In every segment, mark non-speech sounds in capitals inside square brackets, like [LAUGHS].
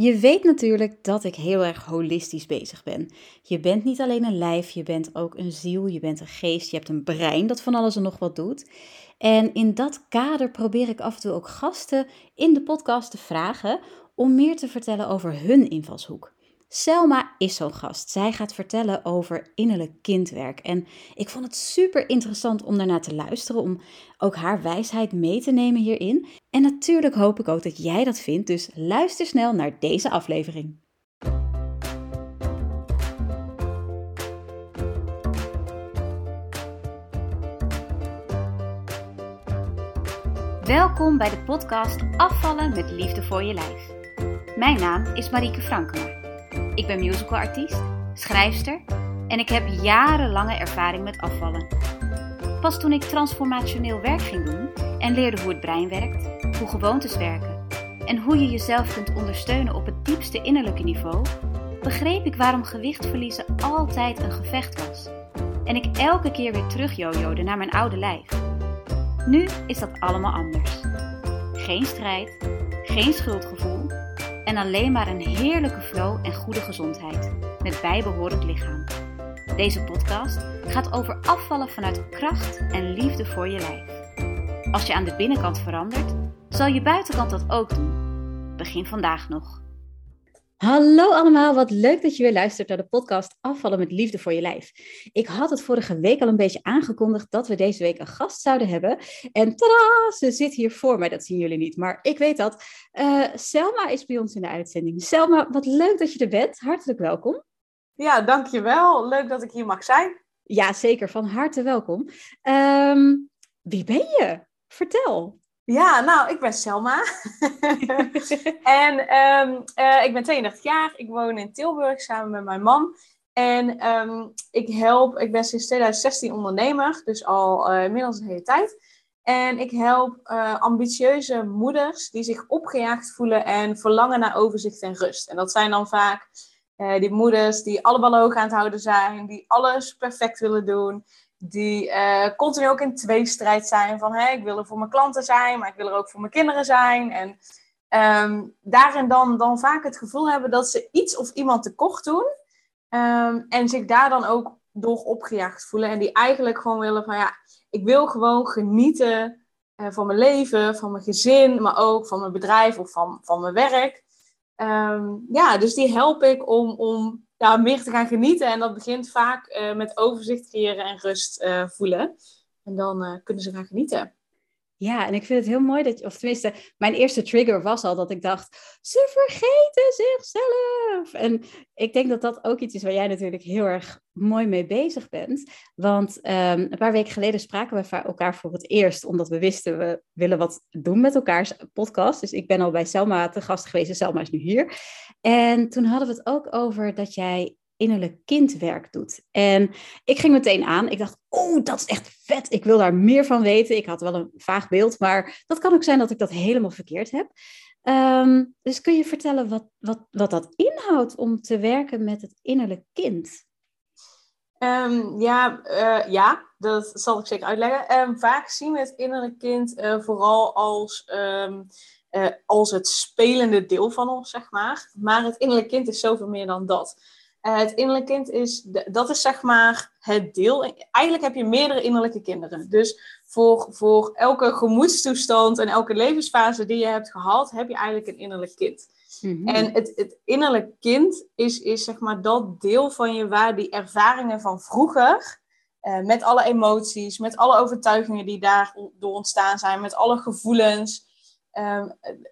Je weet natuurlijk dat ik heel erg holistisch bezig ben. Je bent niet alleen een lijf, je bent ook een ziel, je bent een geest, je hebt een brein dat van alles en nog wat doet. En in dat kader probeer ik af en toe ook gasten in de podcast te vragen om meer te vertellen over hun invalshoek. Selma is zo'n gast. Zij gaat vertellen over innerlijk kindwerk. En ik vond het super interessant om daarna te luisteren, om ook haar wijsheid mee te nemen hierin. En natuurlijk hoop ik ook dat jij dat vindt, dus luister snel naar deze aflevering. Welkom bij de podcast Afvallen met liefde voor je lijf. Mijn naam is Marieke Frankema. Ik ben musicalartiest, schrijfster en ik heb jarenlange ervaring met afvallen. Pas toen ik transformationeel werk ging doen en leerde hoe het brein werkt, hoe gewoontes werken en hoe je jezelf kunt ondersteunen op het diepste innerlijke niveau, begreep ik waarom gewicht verliezen altijd een gevecht was. En ik elke keer weer terug jojode naar mijn oude lijf. Nu is dat allemaal anders. Geen strijd, geen schuldgevoel en alleen maar een heerlijke flow en goede gezondheid met bijbehorend lichaam. Deze podcast gaat over afvallen vanuit kracht en liefde voor je lijf. Als je aan de binnenkant verandert, zal je buitenkant dat ook doen. Begin vandaag nog. Hallo allemaal, wat leuk dat je weer luistert naar de podcast Afvallen met Liefde voor je Lijf. Ik had het vorige week al een beetje aangekondigd dat we deze week een gast zouden hebben. En tada, ze zit hier voor mij, dat zien jullie niet, maar ik weet dat. Uh, Selma is bij ons in de uitzending. Selma, wat leuk dat je er bent. Hartelijk welkom. Ja, dankjewel. Leuk dat ik hier mag zijn. Ja, zeker. Van harte welkom. Um, wie ben je? Vertel. Ja, nou, ik ben Selma. [LAUGHS] en um, uh, ik ben 32 jaar. Ik woon in Tilburg samen met mijn man. En um, ik help, ik ben sinds 2016 ondernemer, dus al uh, inmiddels een hele tijd. En ik help uh, ambitieuze moeders die zich opgejaagd voelen en verlangen naar overzicht en rust. En dat zijn dan vaak die moeders die alle ballen hoog aan het houden zijn, die alles perfect willen doen, die uh, continu ook in tweestrijd zijn. Van hey, ik wil er voor mijn klanten zijn, maar ik wil er ook voor mijn kinderen zijn. En um, daarin dan, dan vaak het gevoel hebben dat ze iets of iemand tekort doen. Um, en zich daar dan ook door opgejaagd voelen. En die eigenlijk gewoon willen van ja, ik wil gewoon genieten uh, van mijn leven, van mijn gezin, maar ook van mijn bedrijf of van, van mijn werk. Um, ja, dus die help ik om, om ja, meer te gaan genieten. En dat begint vaak uh, met overzicht creëren en rust uh, voelen. En dan uh, kunnen ze gaan genieten. Ja, en ik vind het heel mooi dat je, of tenminste, mijn eerste trigger was al dat ik dacht, ze vergeten zichzelf. En ik denk dat dat ook iets is waar jij natuurlijk heel erg mooi mee bezig bent. Want um, een paar weken geleden spraken we elkaar voor het eerst, omdat we wisten we willen wat doen met elkaars podcast. Dus ik ben al bij Selma te gast geweest en Selma is nu hier. En toen hadden we het ook over dat jij innerlijk kindwerk doet. En ik ging meteen aan. Ik dacht, oh, dat is echt vet. Ik wil daar meer van weten. Ik had wel een vaag beeld, maar dat kan ook zijn dat ik dat helemaal verkeerd heb. Um, dus kun je vertellen wat, wat, wat dat inhoudt om te werken met het innerlijk kind? Um, ja, uh, ja, dat zal ik zeker uitleggen. Um, vaak zien we het innerlijk kind uh, vooral als, uh, als het spelende deel van ons, zeg maar. Maar het innerlijk kind is zoveel meer dan dat. Uh, het innerlijk kind is, dat is zeg maar het deel. Eigenlijk heb je meerdere innerlijke kinderen. Dus voor, voor elke gemoedstoestand en elke levensfase die je hebt gehad, heb je eigenlijk een innerlijk kind. Mm-hmm. En het, het innerlijk kind is, is zeg maar dat deel van je waar die ervaringen van vroeger, uh, met alle emoties, met alle overtuigingen die daardoor ontstaan zijn, met alle gevoelens, uh,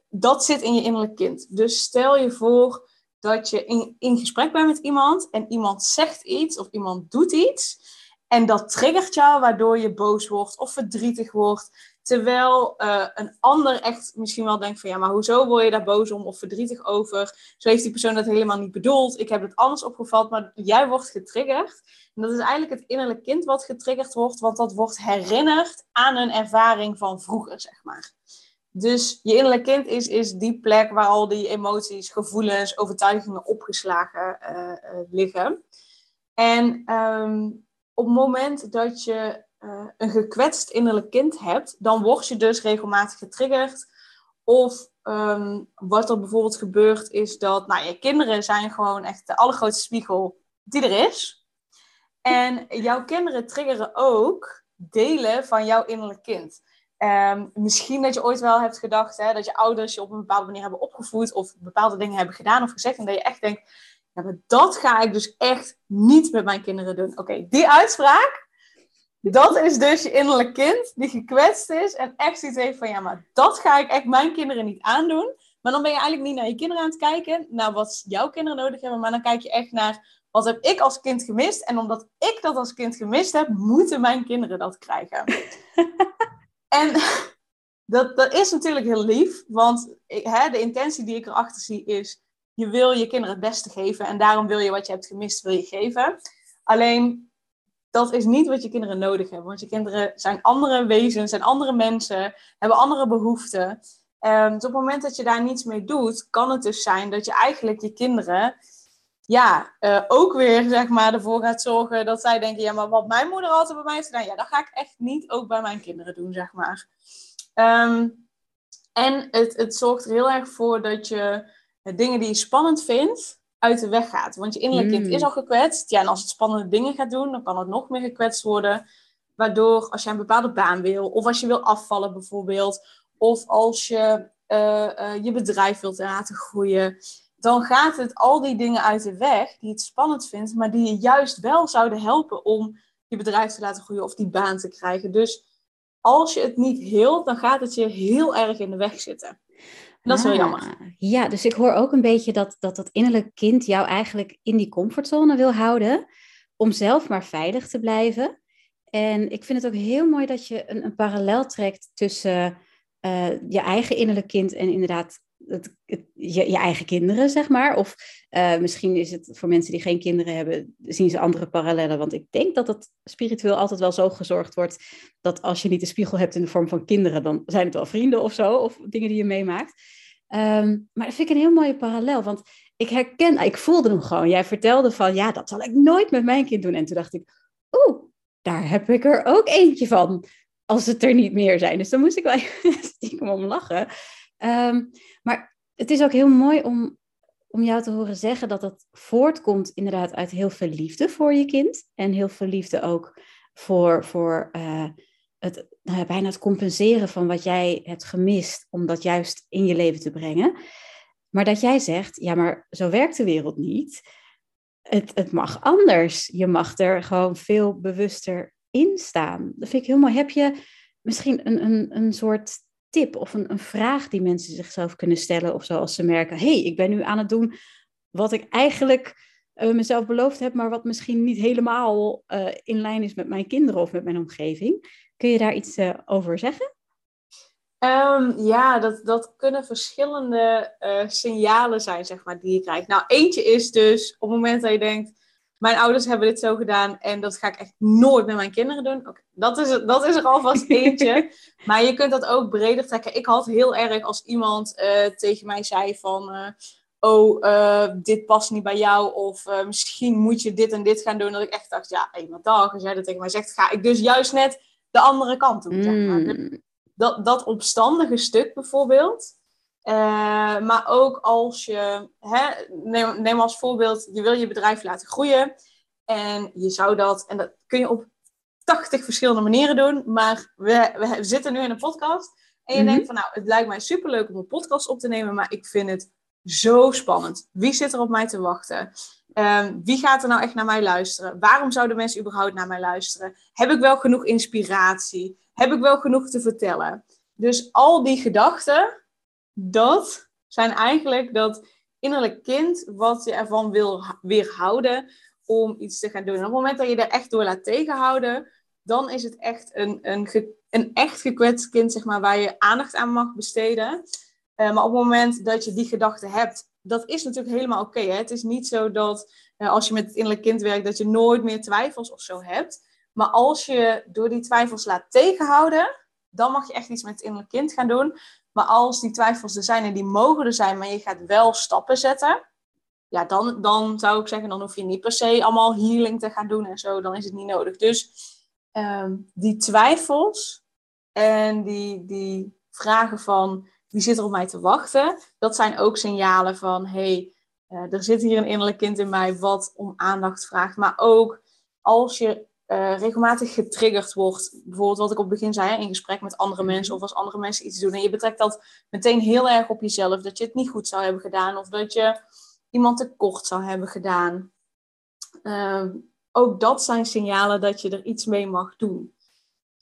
dat zit in je innerlijk kind. Dus stel je voor dat je in, gesprek bent met iemand en iemand zegt iets of iemand doet iets. En dat triggert jou, waardoor je boos wordt of verdrietig wordt. Terwijl uh, een ander echt misschien wel denkt van ja, maar hoezo word je daar boos om of verdrietig over? Zo heeft die persoon dat helemaal niet bedoeld. Ik heb het anders opgevat, maar jij wordt getriggerd. En dat is eigenlijk het innerlijk kind wat getriggerd wordt, want dat wordt herinnerd aan een ervaring van vroeger, zeg maar. Dus je innerlijk kind is, is die plek waar al die emoties, gevoelens, overtuigingen opgeslagen uh, uh, liggen. En um, op het moment dat je uh, een gekwetst innerlijk kind hebt, dan word je dus regelmatig getriggerd. Of ehm, wat er bijvoorbeeld gebeurt, is dat nou, je kinderen zijn gewoon echt de allergrootste spiegel die er is. En jouw kinderen triggeren ook delen van jouw innerlijk kind. Um, misschien dat je ooit wel hebt gedacht hè, dat je ouders je op een bepaalde manier hebben opgevoed of bepaalde dingen hebben gedaan of gezegd. En dat je echt denkt, ja, maar dat ga ik dus echt niet met mijn kinderen doen. Oké, die uitspraak, dat is dus je innerlijk kind die gekwetst is en echt zoiets heeft van, ja, maar dat ga ik echt mijn kinderen niet aandoen. Maar dan ben je eigenlijk niet naar je kinderen aan het kijken, naar wat jouw kinderen nodig hebben, maar dan kijk je echt naar wat heb ik als kind gemist. En omdat ik dat als kind gemist heb, moeten mijn kinderen dat krijgen. [LAUGHS] en [LAUGHS] dat, dat is natuurlijk heel lief, want hè, de intentie die ik erachter zie is, je wil je kinderen het beste geven en daarom wil je wat je hebt gemist, wil je geven. Alleen, dat is niet wat je kinderen nodig hebben, want je kinderen zijn andere wezens, zijn andere mensen, hebben andere behoeften. Dus op het moment dat je daar niets mee doet, kan het dus zijn dat je eigenlijk je kinderen ja, uh, ook weer zeg maar, ervoor gaat zorgen dat zij denken: ja, maar wat mijn moeder altijd bij mij heeft gedaan, ja, dat ga ik echt niet ook bij mijn kinderen doen, zeg maar. Um, en het, het zorgt er heel erg voor dat je dingen die je spannend vindt, uit de weg gaat. Want je innerlijk kind is mm. al gekwetst. Ja, en als het spannende dingen gaat doen, dan kan het nog meer gekwetst worden. Waardoor als je een bepaalde baan wil, of als je wil afvallen bijvoorbeeld, of als je uh, uh, je bedrijf wilt laten groeien, dan gaat het al die dingen uit de weg die het spannend vindt, maar die je juist wel zouden helpen om je bedrijf te laten groeien of die baan te krijgen. Dus als je het niet hield, dan gaat het je heel erg in de weg zitten. dat is wel ah, jammer. Ja, dus ik hoor ook een beetje dat, dat dat innerlijk kind jou eigenlijk in die comfortzone wil houden, om zelf maar veilig te blijven. En ik vind het ook heel mooi dat je een, een parallel trekt tussen uh, je eigen innerlijk kind en inderdaad het, je, je, eigen kinderen, zeg maar. Of uh, misschien is het voor mensen die geen kinderen hebben, zien ze andere parallellen. Want ik denk dat het spiritueel altijd wel zo gezorgd wordt dat als je niet de spiegel hebt in de vorm van kinderen, dan zijn het wel vrienden of zo, of dingen die je meemaakt. Um, maar dat vind ik een heel mooie parallel, want ik herken, ik voelde hem gewoon. Jij vertelde van, ja, dat zal ik nooit met mijn kind doen. En toen dacht ik, oeh, daar heb ik er ook eentje van, als het er niet meer zijn. Dus dan moest ik wel [LAUGHS] stiekem om lachen. Um, maar het is ook heel mooi om, om jou te horen zeggen dat dat voortkomt inderdaad uit heel veel liefde voor je kind. En heel veel liefde ook voor, voor uh, het, nou bijna het compenseren van wat jij hebt gemist, om dat juist in je leven te brengen. Maar dat jij zegt, ja, maar zo werkt de wereld niet. Het, het mag anders. Je mag er gewoon veel bewuster in staan. Dat vind ik heel mooi. Heb je misschien een, een, een soort tip of een, een vraag die mensen zichzelf kunnen stellen of zo als ze merken, hey, ik ben nu aan het doen wat ik eigenlijk uh, mezelf beloofd heb, maar wat misschien niet helemaal uh, in lijn is met mijn kinderen of met mijn omgeving. Kun je daar iets uh, over zeggen? Um, ja, dat, dat kunnen verschillende signalen zijn, zeg maar, die je krijgt. Nou, eentje is dus op het moment dat je denkt, mijn ouders hebben dit zo gedaan en dat ga ik echt nooit met mijn kinderen doen. Okay, dat, is, dat is er alvast [LAUGHS] eentje. maar je kunt dat ook breder trekken. Ik had heel erg als iemand uh, tegen mij zei van... Uh, oh, uh, dit past niet bij jou. Of misschien moet je dit en dit gaan doen. Dat ik echt dacht, ja, eenmaal dag. Als jij dat tegen mij zegt, ga ik dus juist net de andere kant op. Zeg maar. Mm. dat, dat opstandige stuk bijvoorbeeld. Uh, maar ook als je, hè, neem, neem, als voorbeeld, je wil je bedrijf laten groeien. En je zou dat, en dat kun je op 80 verschillende manieren doen. Maar we, we zitten nu in een podcast. En je mhm. denkt van, nou, het lijkt mij superleuk om een podcast op te nemen. Maar ik vind het zo spannend. Wie zit er op mij te wachten? Um, wie gaat er nou echt naar mij luisteren? Waarom zouden mensen überhaupt naar mij luisteren? Heb ik wel genoeg inspiratie? Heb ik wel genoeg te vertellen? Dus al die gedachten, dat zijn eigenlijk dat innerlijk kind wat je ervan wil weerhouden om iets te gaan doen. En op het moment dat je er echt door laat tegenhouden, dan is het echt een, een, een echt gekwetst kind, zeg maar, waar je aandacht aan mag besteden. Uh, maar op het moment dat je die gedachte hebt, dat is natuurlijk helemaal oké. het is niet zo dat uh, als je met het innerlijk kind werkt, dat je nooit meer twijfels of zo hebt. Maar als je door die twijfels laat tegenhouden, dan mag je echt iets met het innerlijk kind gaan doen. Maar als die twijfels er zijn en die mogen er zijn, maar je gaat wel stappen zetten, ja, dan, dan zou ik zeggen, dan hoef je niet per se allemaal healing te gaan doen en zo. Dan is het niet nodig. Dus um, die twijfels en die, die vragen van wie zit er op mij te wachten? Dat zijn ook signalen van, hey, uh, er zit hier een innerlijk kind in mij wat om aandacht vraagt. Maar ook als je uh, regelmatig getriggerd wordt, bijvoorbeeld wat ik op het begin zei, in gesprek met andere mhm. mensen of als andere mensen iets doen en je betrekt dat meteen heel erg op jezelf, dat je het niet goed zou hebben gedaan of dat je iemand tekort zou hebben gedaan. Uh, ook dat zijn signalen dat je er iets mee mag doen.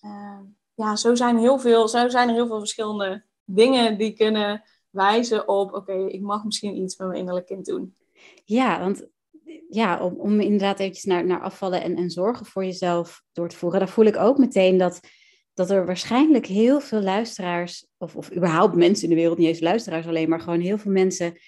Uh, ja, zo zijn, heel veel, zo zijn er heel veel verschillende dingen die kunnen wijzen op, oké, ik mag misschien iets met mijn innerlijk kind doen. Ja, want ja, om, om inderdaad eventjes naar, naar afvallen en, en zorgen voor jezelf door te voeren, daar voel ik ook meteen dat, dat er waarschijnlijk heel veel luisteraars, of, of überhaupt mensen in de wereld, niet eens luisteraars alleen, maar gewoon heel veel mensen,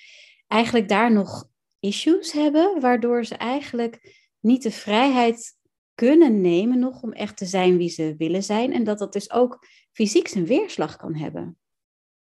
eigenlijk daar nog issues hebben, waardoor ze eigenlijk niet de vrijheid kunnen nemen nog om echt te zijn wie ze willen zijn. En dat dat dus ook fysiek zijn weerslag kan hebben.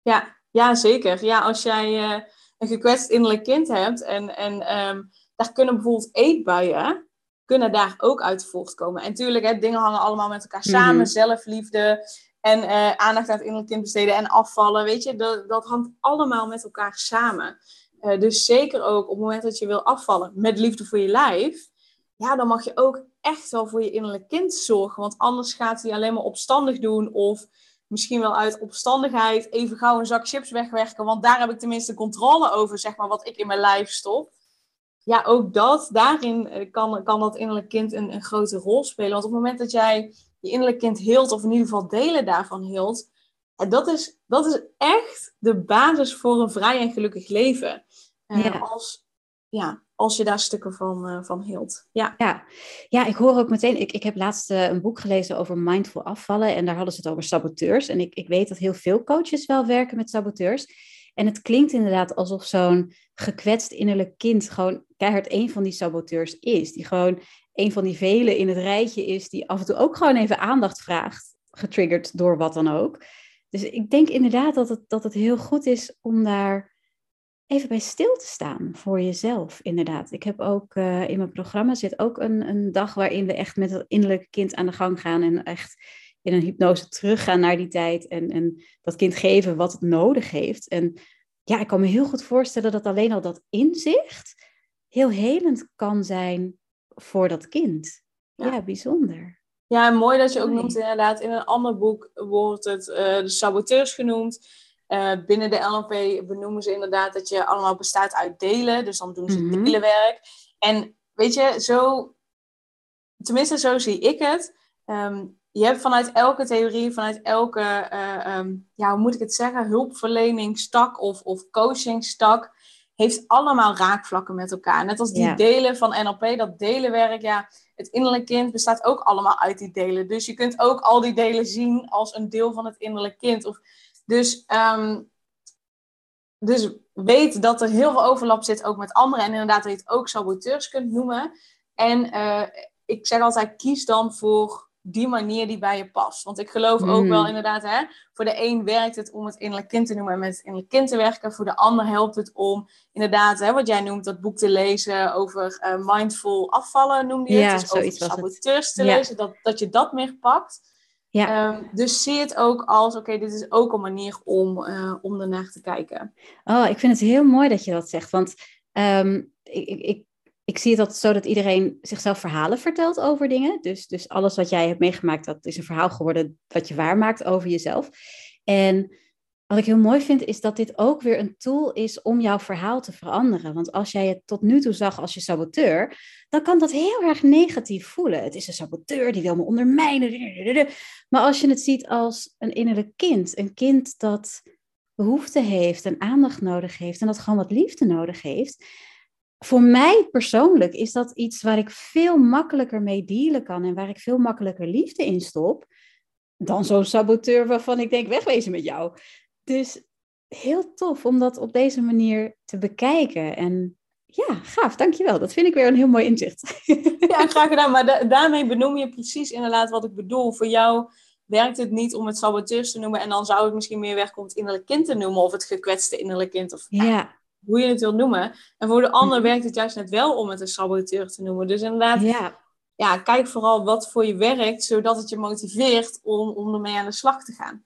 Ja, ja zeker. Ja, als jij uh, een gekwetst innerlijk kind hebt en, en um, daar kunnen bijvoorbeeld eetbuien, kunnen daar ook uit voortkomen. En natuurlijk, hè, dingen hangen allemaal met elkaar samen. Mhm. Zelfliefde en uh, aandacht aan het innerlijk kind besteden en afvallen. Weet je, dat, dat hangt allemaal met elkaar samen. Uh, dus zeker ook op het moment dat je wil afvallen met liefde voor je lijf, ja, dan mag je ook echt wel voor je innerlijk kind zorgen. Want anders gaat hij alleen maar opstandig doen of misschien wel uit opstandigheid even gauw een zak chips wegwerken. Want daar heb ik tenminste controle over, zeg maar, wat ik in mijn lijf stop. Ja, ook dat, daarin eh, kan, kan dat innerlijk kind een, een grote rol spelen. Want op het moment dat jij je innerlijk kind hield, of in ieder geval delen daarvan hield, dat is, dat is echt de basis voor een vrij en gelukkig leven. Uh, ja. Als, ja, als je daar stukken van, uh, van hield. Ja. Ja. ja, ik hoor ook meteen, ik, ik heb laatst uh, een boek gelezen over mindful afvallen en daar hadden ze het over saboteurs. En ik, ik weet dat heel veel coaches wel werken met saboteurs. En het klinkt inderdaad alsof zo'n gekwetst innerlijk kind gewoon keihard een van die saboteurs is. Die gewoon een van die velen in het rijtje is, die af en toe ook gewoon even aandacht vraagt, getriggerd door wat dan ook. Dus ik denk inderdaad dat het, dat het heel goed is om daar even bij stil te staan voor jezelf, inderdaad. Ik heb ook uh, in mijn programma zit ook een, een dag waarin we echt met het innerlijke kind aan de gang gaan en echt in een hypnose teruggaan naar die tijd en, en dat kind geven wat het nodig heeft. En ja, ik kan me heel goed voorstellen dat alleen al dat inzicht heel helend kan zijn voor dat kind. Ja, bijzonder. Ja, mooi dat je ook noemt inderdaad. In een ander boek wordt het uh, de saboteurs genoemd. Uh, binnen de NLP benoemen ze inderdaad dat je allemaal bestaat uit delen. Dus dan doen ze mm delenwerk. En weet je, zo, tenminste zo zie ik het. Um, je hebt vanuit elke theorie, vanuit elke, uh, um, ja, hoe moet ik het zeggen, hulpverleningstak of, of coachingstak, heeft allemaal raakvlakken met elkaar. Net als die delen van NLP, dat delenwerk, ja, het innerlijk kind bestaat ook allemaal uit die delen. Dus je kunt ook al die delen zien als een deel van het innerlijk kind. Of dus, um, dus weet dat er heel veel overlap zit ook met anderen. En inderdaad dat je het ook saboteurs kunt noemen. En uh, ik zeg altijd, kies dan voor die manier die bij je past. Want ik geloof ook wel mm. inderdaad, hè, voor de een werkt het om het innerlijk kind te noemen en met het innerlijk kind te werken. Voor de ander helpt het om inderdaad, hè, wat jij noemt, dat boek te lezen over uh, mindful afvallen, noemde je het. Dus over saboteurs te lezen, dat, dat je dat meer pakt. Ja. Um, dus zie het ook als, oké, dit is ook een manier om, uh, om ernaar te kijken. Oh, ik vind het heel mooi dat je dat zegt. Want um, ik, ik, ik zie het zo dat iedereen zichzelf verhalen vertelt over dingen. Dus, dus alles wat jij hebt meegemaakt, dat is een verhaal geworden wat je waarmaakt over jezelf. En wat ik heel mooi vind, is dat dit ook weer een tool is om jouw verhaal te veranderen. Want als jij het tot nu toe zag als je saboteur, dan kan dat heel erg negatief voelen. Het is een saboteur die wil me ondermijnen. Maar als je het ziet als een innerlijk kind, een kind dat behoefte heeft en aandacht nodig heeft en dat gewoon wat liefde nodig heeft. Voor mij persoonlijk is dat iets waar ik veel makkelijker mee dealen kan en waar ik veel makkelijker liefde in stop dan zo'n saboteur waarvan ik denk wegwezen met jou. Dus heel tof om dat op deze manier te bekijken. En ja, gaaf, dankjewel. Dat vind ik weer een heel mooi inzicht. Ja, graag gedaan. Maar daarmee benoem je precies inderdaad wat ik bedoel. Voor jou werkt het niet om het saboteurs te noemen. En dan zou het misschien meer werken om het innerlijk kind te noemen. Of het gekwetste innerlijk kind. Of ja. Hoe je het wil noemen. En voor de ander mhm. werkt het juist net wel om het een saboteur te noemen. Dus inderdaad, ja. Ja, kijk vooral wat voor je werkt. Zodat het je motiveert om, om ermee aan de slag te gaan.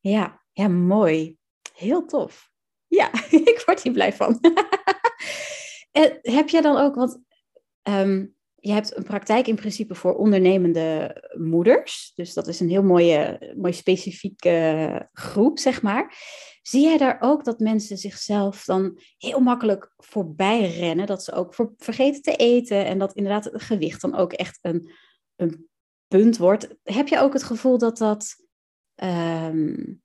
Ja, ja, mooi. Heel tof. Ja, [LAUGHS] ik word hier blij van. [LAUGHS] en heb jij dan ook, want ehm, je hebt een praktijk in principe voor ondernemende moeders. Dus dat is een heel mooie, mooi specifieke groep, zeg maar. Zie jij daar ook dat mensen zichzelf dan heel makkelijk voorbij rennen? Dat ze ook vergeten te eten en dat inderdaad het gewicht dan ook echt een, een punt wordt. Heb je ook het gevoel dat dat. Um,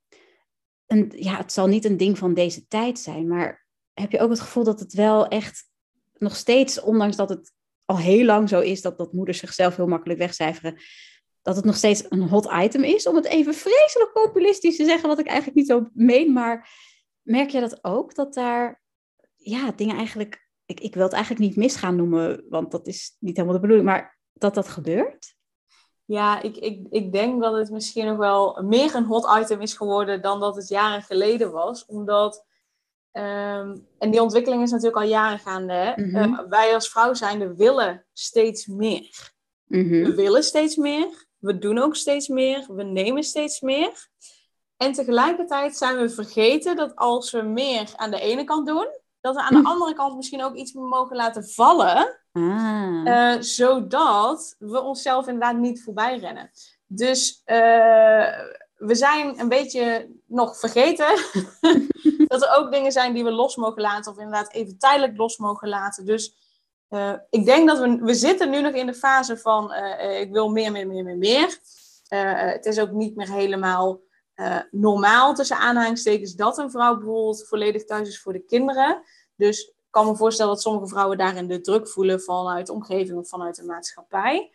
een, ja, het zal niet een ding van deze tijd zijn, maar heb je ook het gevoel dat het wel echt nog steeds, ondanks dat het al heel lang zo is dat, dat moeders zichzelf heel makkelijk wegcijferen, dat het nog steeds een hot item is, om het even vreselijk populistisch te zeggen, wat ik eigenlijk niet zo meen, maar merk je dat ook, dat daar ja, dingen eigenlijk, ik, ik wil het eigenlijk niet misgaan noemen, want dat is niet helemaal de bedoeling, maar dat dat gebeurt? Ja, ik, ik, ik denk dat het misschien nog wel meer een hot item is geworden dan dat het jaren geleden was. Omdat, ehm, en die ontwikkeling is natuurlijk al jaren gaande. Mhm. Eh, wij als vrouw zijn willen steeds meer. Mhm. We willen steeds meer. We doen ook steeds meer. We nemen steeds meer. En tegelijkertijd zijn we vergeten dat als we meer aan de ene kant doen, dat we aan de hm. andere kant misschien ook iets mogen laten vallen. Ah. Uh, zodat we onszelf inderdaad niet voorbij rennen. Dus uh, we zijn een beetje nog vergeten [LAUGHS] dat er ook dingen zijn die we los mogen laten. Of inderdaad even tijdelijk los mogen laten. Dus uh, ik denk dat we, we zitten nu nog in de fase van ik wil meer, meer, meer, meer, meer. het is ook niet meer helemaal normaal tussen aanhalingstekens dat een vrouw bijvoorbeeld volledig thuis is voor de kinderen. Dus ik kan me voorstellen dat sommige vrouwen daarin de druk voelen vanuit de omgeving of vanuit de maatschappij.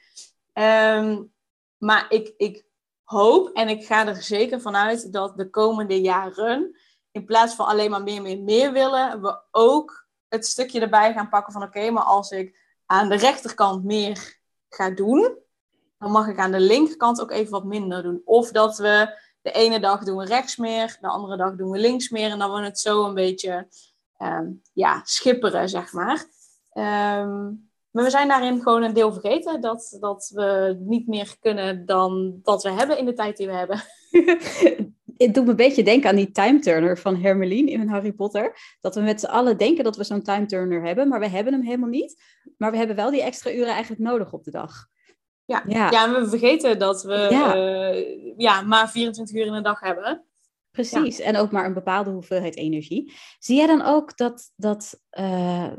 Um, maar ik, ik hoop en ik ga er zeker vanuit dat de komende jaren, in plaats van alleen maar meer, meer, meer willen, we ook het stukje erbij gaan pakken van oké, maar als ik aan de rechterkant meer ga doen, dan mag ik aan de linkerkant ook even wat minder doen. Of dat we de ene dag doen we rechts meer, de andere dag doen we links meer en dan we het zo een beetje Ehm, ja, schipperen, zeg maar. Ehm, maar we zijn daarin gewoon een deel vergeten. Dat, dat we niet meer kunnen dan dat we hebben in de tijd die we hebben. [LAUGHS] Het doet me een beetje denken aan die time turner van Hermeline in Harry Potter. Dat we met z'n allen denken dat we zo'n time turner hebben, maar we hebben hem helemaal niet. Maar we hebben wel die extra uren eigenlijk nodig op de dag. Ja, ja. ja we vergeten dat we ja. Uh, ja, maar 24 uur in de dag hebben. Precies, en ook maar een bepaalde hoeveelheid energie. Zie jij dan ook dat, dat, uh,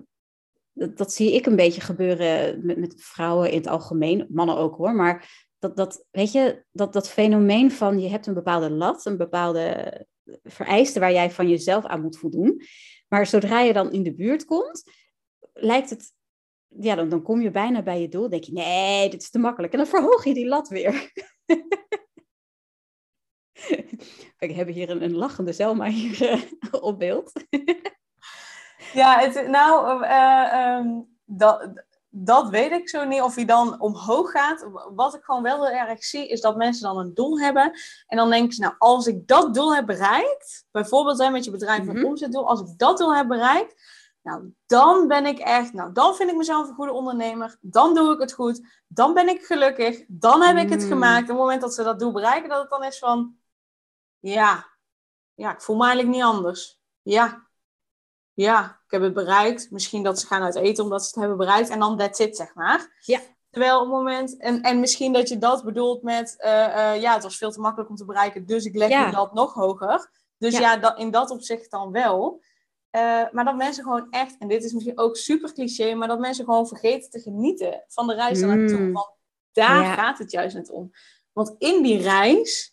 dat, zie ik een beetje gebeuren met, met vrouwen in het algemeen, mannen ook hoor, maar dat, dat, weet je, dat, dat fenomeen van je hebt een bepaalde lat, een bepaalde vereiste waar jij van jezelf aan moet voldoen, maar zodra je dan in de buurt komt, lijkt het, ja, dan, dan kom je bijna bij je doel, denk je, nee, dit is te makkelijk, en dan verhoog je die lat weer. [LAUGHS] We hebben hier een, een lachende Selma hier uh, op beeld. [LAUGHS] ja, het, nou, uh, dat, dat weet ik zo niet of hij dan omhoog gaat. Wat ik gewoon wel heel erg zie, is dat mensen dan een doel hebben. En dan denken ze, nou, als ik dat doel heb bereikt, bijvoorbeeld hè, met je bedrijf een mm omzetdoel, als ik dat doel heb bereikt, nou, dan ben ik echt, nou, dan vind ik mezelf een goede ondernemer. Dan doe ik het goed. Dan ben ik gelukkig. Dan heb ik het mm. gemaakt. Op het moment dat ze dat doel bereiken, dat het dan is van, ja, ja, ik voel me eigenlijk niet anders. Ja, ja, ik heb het bereikt. Misschien dat ze gaan uit eten omdat ze het hebben bereikt. En dan that's it, zeg maar. Ja. Terwijl op het moment, en, en misschien dat je dat bedoelt met, uh, uh, ja, het was veel te makkelijk om te bereiken, dus ik leg ja. dat nog hoger. Dus ja, ja dat, in dat opzicht dan wel. Uh, maar dat mensen gewoon echt, en dit is misschien ook super cliché, maar dat mensen gewoon vergeten te genieten van de reis mm. naartoe. Want daar gaat het juist net om. Want in die reis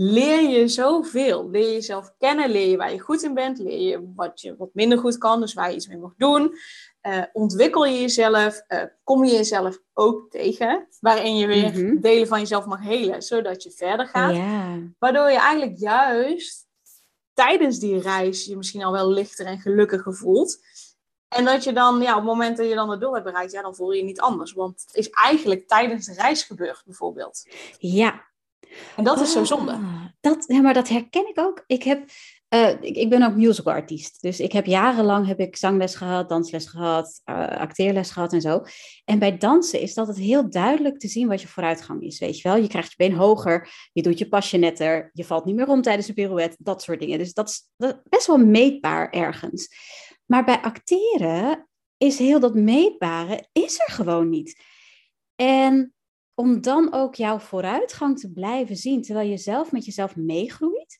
leer je zoveel. Leer je jezelf kennen, leer je waar je goed in bent, leer je wat je wat minder goed kan, dus waar je iets mee mag doen. Uh, ontwikkel je jezelf, uh, kom je jezelf ook tegen, waarin je weer mhm. delen van jezelf mag helen, zodat je verder gaat. Waardoor je eigenlijk juist tijdens die reis je misschien al wel lichter en gelukkiger voelt. En dat je dan, ja, op het moment dat je dan het doel hebt bereikt, ja, dan voel je je niet anders. Want het is eigenlijk tijdens de reis gebeurd, bijvoorbeeld. Ja, en dat is zo zonde. Ah, dat, ja, maar dat herken ik ook. Ik heb Uh, ik, ik, ben ook musicalartiest. Dus ik heb jarenlang heb ik zangles gehad, dansles gehad, uh, acteerles gehad en zo. En bij dansen is dat het heel duidelijk te zien wat je vooruitgang is. Weet je wel, je krijgt je been hoger, je doet je pasje netter, je valt niet meer om tijdens een pirouette, dat soort dingen. Dus dat is, dat is best wel meetbaar ergens. Maar bij acteren is heel dat meetbare, is er gewoon niet. En om dan ook jouw vooruitgang te blijven zien, terwijl je zelf met jezelf meegroeit,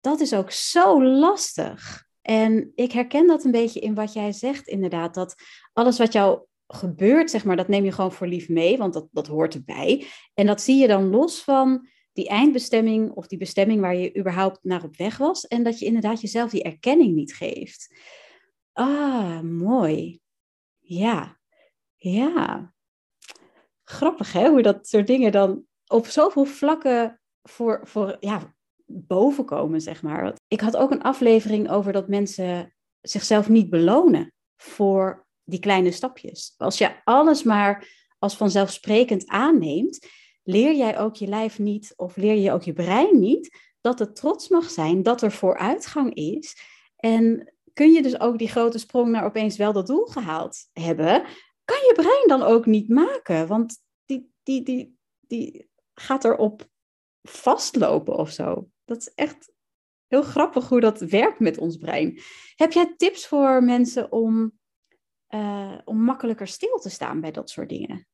dat is ook zo lastig. En ik herken dat een beetje in wat jij zegt, inderdaad. Dat alles wat jou gebeurt, zeg maar, dat neem je gewoon voor lief mee, want dat, dat hoort erbij. En dat zie je dan los van die eindbestemming of die bestemming waar je überhaupt naar op weg was. En dat je inderdaad jezelf die erkenning niet geeft. Ah, mooi. Ja, ja. Grappig hè, hoe dat soort dingen dan op zoveel vlakken voor, voor ja, boven komen, zeg maar. Ik had ook een aflevering over dat mensen zichzelf niet belonen voor die kleine stapjes. Als je alles maar als vanzelfsprekend aanneemt, leer jij ook je lijf niet of leer je ook je brein niet dat het trots mag zijn dat er vooruitgang is. En kun je dus ook die grote sprong naar opeens wel dat doel gehaald hebben, kan je brein dan ook niet maken, want die, die, die, die gaat erop vastlopen of zo. Dat is echt heel grappig hoe dat werkt met ons brein. Heb jij tips voor mensen om, uh, om makkelijker stil te staan bij dat soort dingen?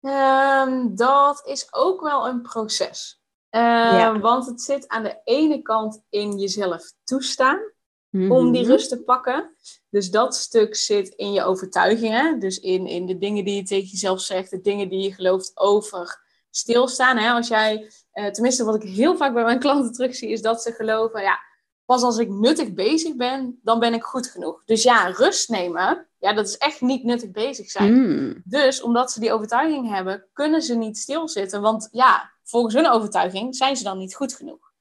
Um, dat is ook wel een proces. Uh, Want het zit aan de ene kant in jezelf toestaan om die mhm. rust te pakken. Dus dat stuk zit in je overtuigingen. Dus in, in de dingen die je tegen jezelf zegt, de dingen die je gelooft over stilstaan. Hè? Als jij, uh, tenminste wat ik heel vaak bij mijn klanten terugzie, is dat ze geloven, ja, pas als ik nuttig bezig ben, dan ben ik goed genoeg. Dus ja, rust nemen, ja, dat is echt niet nuttig bezig zijn. Hmm. Dus omdat ze die overtuiging hebben, kunnen ze niet stilzitten. Want ja, volgens hun overtuiging zijn ze dan niet goed genoeg.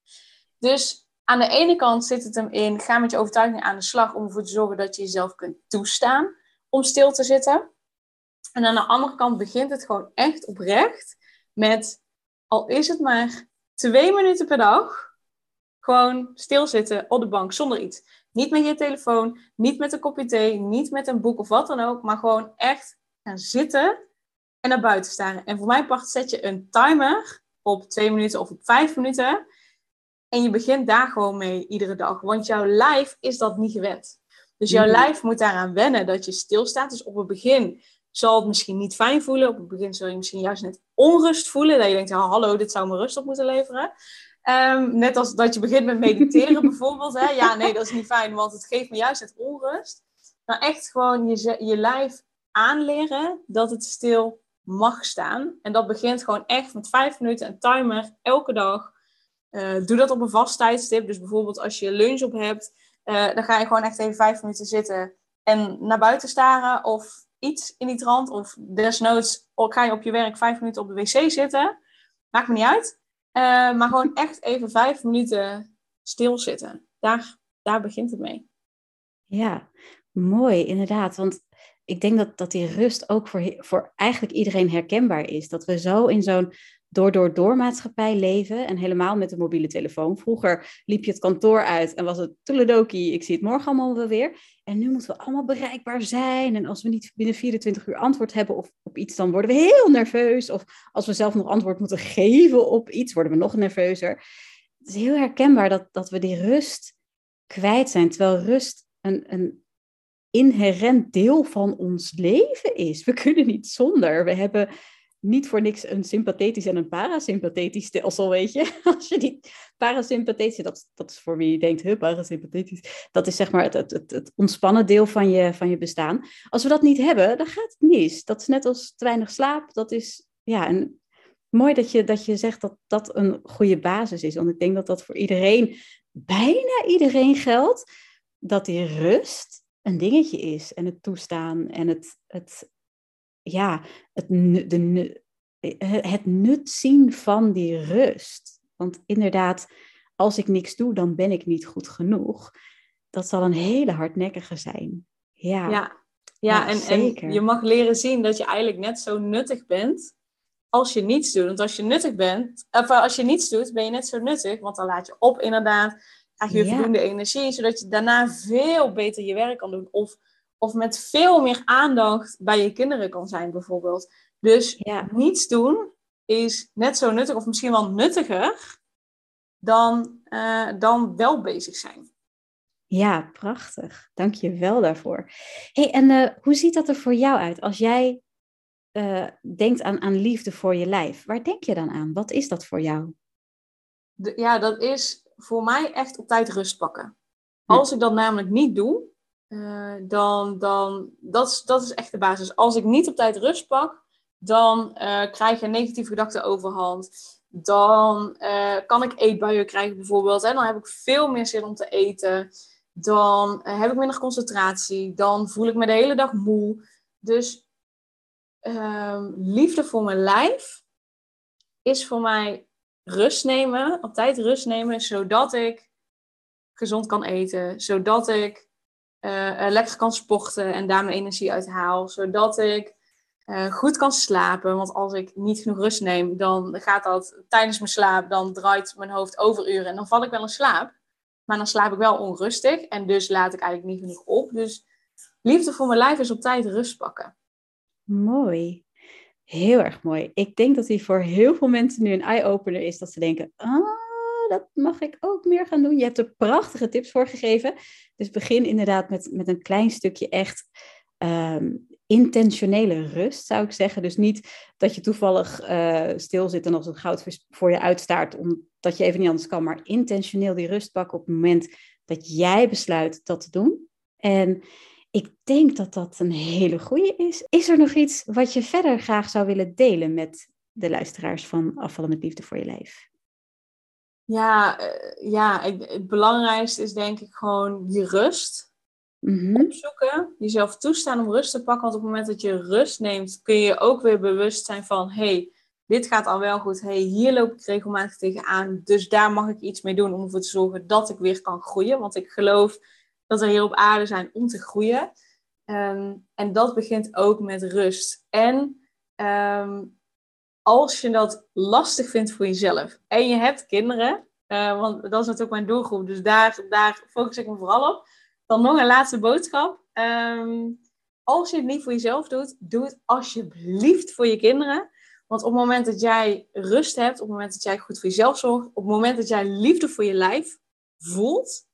Dus aan de ene kant zit het hem in, ga met je overtuiging aan de slag om ervoor te zorgen dat je jezelf kunt toestaan om stil te zitten. En aan de andere kant begint het gewoon echt oprecht met, al is het maar twee minuten per dag, gewoon stilzitten op de bank zonder iets. Niet met je telefoon, niet met een kopje thee, niet met een boek of wat dan ook, maar gewoon echt gaan zitten en naar buiten staan. En voor mijn part zet je een timer op twee minuten of op vijf minuten. En je begint daar gewoon mee iedere dag. Want jouw lijf is dat niet gewend. Dus jouw mhm. lijf moet daaraan wennen dat je stilstaat. Dus op het begin zal het misschien niet fijn voelen. Op het begin zul je misschien juist net onrust voelen. Dat je denkt, oh, hallo, dit zou me rust op moeten leveren. Ehm, net als dat je begint met mediteren [LAUGHS] bijvoorbeeld. Hè? Ja, nee, dat is niet fijn, want het geeft me juist het onrust. Maar echt gewoon je, je lijf aanleren dat het stil mag staan. En dat begint gewoon echt met vijf minuten een timer elke dag. Uh, doe dat op een vast tijdstip. Dus bijvoorbeeld als je lunch op hebt, uh, dan ga je gewoon echt even vijf minuten zitten en naar buiten staren. Of iets in die trant. Of desnoods ga je op je werk vijf minuten op de wc zitten. Maakt me niet uit. Uh, maar gewoon [LAUGHS] echt even vijf minuten stilzitten. Daar, daar begint het mee. Ja, mooi, inderdaad. Want ik denk dat, dat die rust ook voor, voor eigenlijk iedereen herkenbaar is. Dat we zo in zo'n door, door, door maatschappij leven. En helemaal met de mobiele telefoon. Vroeger liep je het kantoor uit en was het toeledoki, ik zie het morgen allemaal wel weer. En nu moeten we allemaal bereikbaar zijn. En als we niet binnen 24 uur antwoord hebben of op iets, dan worden we heel nerveus. Of als we zelf nog antwoord moeten [LAUGHS] geven op iets, worden we nog nerveuzer. Het is heel herkenbaar dat, dat we die rust kwijt zijn. Terwijl rust een, een inherent deel van ons leven is. We kunnen niet zonder. We hebben niet voor niks een sympathetisch en een parasympathetisch stelsel, weet je. [LAUGHS] Als je die parasympathetische, dat, dat is voor wie je denkt, huh, parasympathetisch, dat is zeg maar het, het, het, het, ontspannen deel van je, van je bestaan. Als we dat niet hebben, dan gaat het mis. Dat is net als te weinig slaap. Dat is, ja, en mooi dat je, dat je zegt dat dat een goede basis is. Want ik denk dat dat voor iedereen, bijna iedereen geldt, dat die rust een dingetje is. En het toestaan en het, het ja, het, de, het nut zien van die rust. Want inderdaad, als ik niks doe, dan ben ik niet goed genoeg. Dat zal een hele hardnekkige zijn. Ja, ja, ja, en, en je mag leren zien dat je eigenlijk net zo nuttig bent als je niets doet. Want als je nuttig bent, of als je niets doet, ben je net zo nuttig. Want dan laat je op inderdaad. krijg je Ja. voldoende energie, zodat je daarna veel beter je werk kan doen. Of, of met veel meer aandacht bij je kinderen kan zijn, bijvoorbeeld. Dus Ja. niets doen is net zo nuttig, of misschien wel nuttiger, dan, eh, dan wel bezig zijn. Ja, prachtig. Dank je wel daarvoor. hey, en eh, hoe ziet dat er voor jou uit als jij eh, denkt aan, aan liefde voor je lijf? Waar denk je dan aan? Wat is dat voor jou? De- ja, dat is voor mij echt op tijd rust pakken. Als ik dat namelijk niet doe, eh, dan, dan dat, is, dat is echt de basis. Als ik niet op tijd rust pak, dan eh, krijg je negatieve gedachten overhand. Dan eh, kan ik eetbuien krijgen bijvoorbeeld. En dan heb ik veel meer zin om te eten. Dan heb ik minder concentratie. Dan voel ik me de hele dag moe. Dus ehm, liefde voor mijn lijf is voor mij rust nemen, op tijd rust nemen, zodat ik gezond kan eten, zodat ik eh, lekker kan sporten en daar mijn energie uit haal, zodat ik eh, goed kan slapen. Want als ik niet genoeg rust neem, dan gaat dat tijdens mijn slaap, dan draait mijn hoofd overuren en dan val ik wel in slaap. Maar dan slaap ik wel onrustig en dus laat ik eigenlijk niet genoeg op. Dus liefde voor mijn lijf is op tijd rust pakken. Mooi. Heel erg mooi. Ik denk dat die voor heel veel mensen nu een eye-opener is. Dat ze denken, ah, dat mag ik ook meer gaan doen. Je hebt er prachtige tips voor gegeven. Dus begin inderdaad met, met een klein stukje echt ehm, intentionele rust, zou ik zeggen. Dus niet dat je toevallig eh stil zit en als een goudvis voor je uitstaart, omdat je even niet anders kan. Maar intentioneel die rust pakken op het moment dat jij besluit dat te doen. En ik denk dat dat een hele goede is. Is er nog iets wat je verder graag zou willen delen met de luisteraars van Afvallen met Liefde voor je Lijf? Ja, eh, ja het belangrijkste is denk ik gewoon die rust. Mhm. opzoeken, jezelf toestaan om rust te pakken. Want op het moment dat je rust neemt, kun je je ook weer bewust zijn van: hey, dit gaat al wel goed. hey, hier loop ik regelmatig tegenaan. Dus daar mag ik iets mee doen om ervoor te zorgen dat ik weer kan groeien. Want ik geloof dat we hier op aarde zijn om te groeien. Ehm, en dat begint ook met rust. En ehm, als je dat lastig vindt voor jezelf en je hebt kinderen, eh, want dat is natuurlijk mijn doelgroep, dus daar, daar focus ik me vooral op. Dan nog een laatste boodschap. Ehm, als je het niet voor jezelf doet, doe het alsjeblieft voor je kinderen. Want op het moment dat jij rust hebt, op het moment dat jij goed voor jezelf zorgt, op het moment dat jij liefde voor je lijf voelt,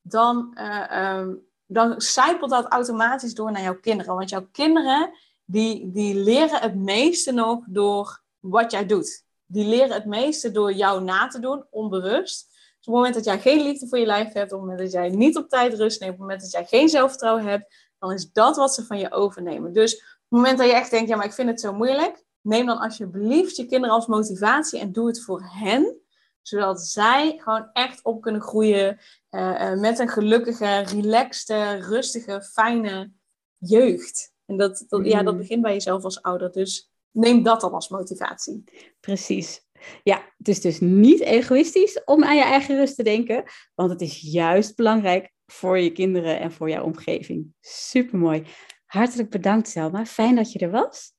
dan, ehm, dan zijpelt dat automatisch door naar jouw kinderen. Want jouw kinderen, die, die leren het meeste nog door wat jij doet. Die leren het meeste door jou na te doen, onbewust. Dus op het moment dat jij geen liefde voor je lijf hebt, op het moment dat jij niet op tijd rust neemt, op het moment dat jij geen zelfvertrouwen hebt, dan is dat wat ze van je overnemen. Dus op het moment dat je echt denkt, ja, maar ik vind het zo moeilijk, neem dan alsjeblieft je kinderen als motivatie en doe het voor hen, zodat zij gewoon echt op kunnen groeien uh, uh, met een gelukkige, relaxte, rustige, fijne jeugd. En dat, dat, mm. ja, dat begint bij jezelf als ouder. Dus neem dat dan als motivatie. Precies. Ja, het is dus niet egoïstisch om aan je eigen rust te denken, want het is juist belangrijk voor je kinderen en voor jouw omgeving. Supermooi. Hartelijk bedankt, Selma. Fijn dat je er was.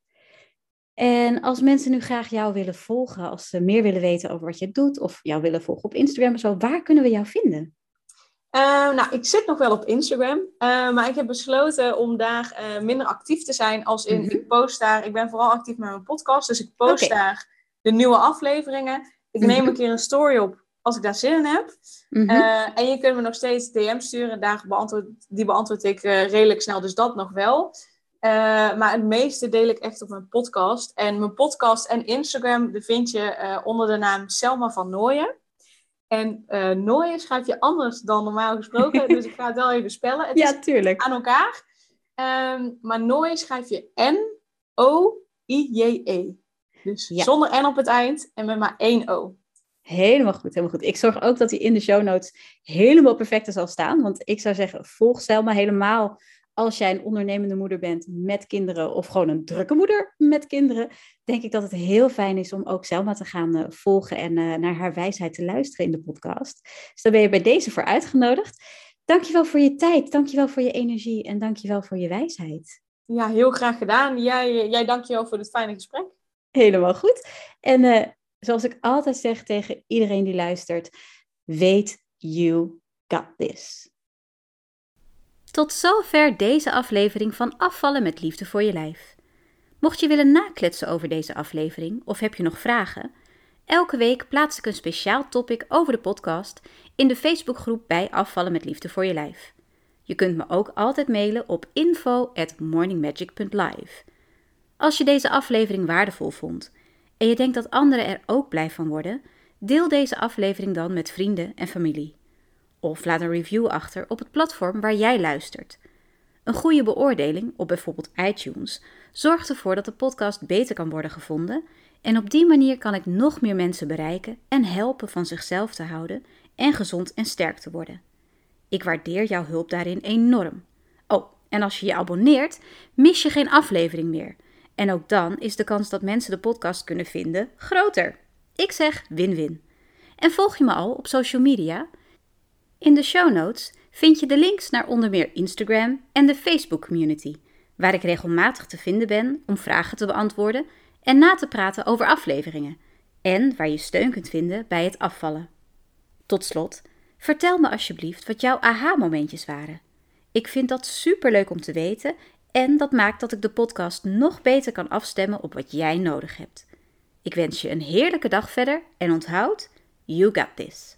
En als mensen nu graag jou willen volgen, als ze meer willen weten over wat je doet, of jou willen volgen op Instagram of zo, waar kunnen we jou vinden? Uh, nou, ik zit nog wel op Instagram, uh, maar ik heb besloten om daar uh, minder actief te zijn. Als in, mm-hmm. ik post daar, ik ben vooral actief met mijn podcast, dus ik post okay. daar de nieuwe afleveringen. Ik neem een keer een story op als ik daar zin in heb. Mm-hmm. en je kunt me nog steeds DM sturen, daar beantwoord, die beantwoord ik redelijk snel, dus dat nog wel. maar het meeste deel ik echt op mijn podcast. En mijn podcast en Instagram de vind je onder de naam Selma van Nooyen. En uh, Nooien schrijf je anders dan normaal gesproken. [LAUGHS] dus ik ga het wel even spellen. Het ja, is tuurlijk. aan elkaar. Um, maar Nooien schrijf je N-O-I-J-E. Dus ja. zonder N op het eind en met maar één O. Helemaal goed, helemaal goed. Ik zorg ook dat hij in de show notes helemaal perfect zal staan. Want ik zou zeggen, volg Selma helemaal als jij een ondernemende moeder bent met kinderen of gewoon een drukke moeder met kinderen, denk ik dat het heel fijn is om ook Selma te gaan uh, volgen en uh, naar haar wijsheid te luisteren in de podcast. Dus daar ben je bij deze voor uitgenodigd. Dankjewel voor je tijd, dankjewel voor je energie en dankjewel voor je wijsheid. Ja, heel graag gedaan. Jij, jij dankjewel voor dit fijne gesprek. Helemaal goed. En uh, zoals ik altijd zeg tegen iedereen die luistert, weet You got this. Tot zover deze aflevering van Afvallen met Liefde voor je lijf. Mocht je willen nakletsen over deze aflevering of heb je nog vragen, elke week plaats ik een speciaal topic over de podcast in de Facebookgroep bij Afvallen met Liefde voor je lijf. Je kunt me ook altijd mailen op info@morningmagic.live. Als je deze aflevering waardevol vond en je denkt dat anderen er ook blij van worden, deel deze aflevering dan met vrienden en familie. Of laat een review achter op het platform waar jij luistert. Een goede beoordeling op bijvoorbeeld iTunes zorgt ervoor dat de podcast beter kan worden gevonden en op die manier kan ik nog meer mensen bereiken en helpen van zichzelf te houden en gezond en sterk te worden. Ik waardeer jouw hulp daarin enorm. Oh, en als je je abonneert, mis je geen aflevering meer. En ook dan is de kans dat mensen de podcast kunnen vinden groter. Ik zeg win-win. En volg je me al op social media? In de show notes vind je de links naar onder meer Instagram en de Facebook community, waar ik regelmatig te vinden ben om vragen te beantwoorden en na te praten over afleveringen, en waar je steun kunt vinden bij het afvallen. Tot slot, vertel me alsjeblieft wat jouw aha-momentjes waren. Ik vind dat superleuk om te weten en dat maakt dat ik de podcast nog beter kan afstemmen op wat jij nodig hebt. Ik wens je een heerlijke dag verder en onthoud, you got this.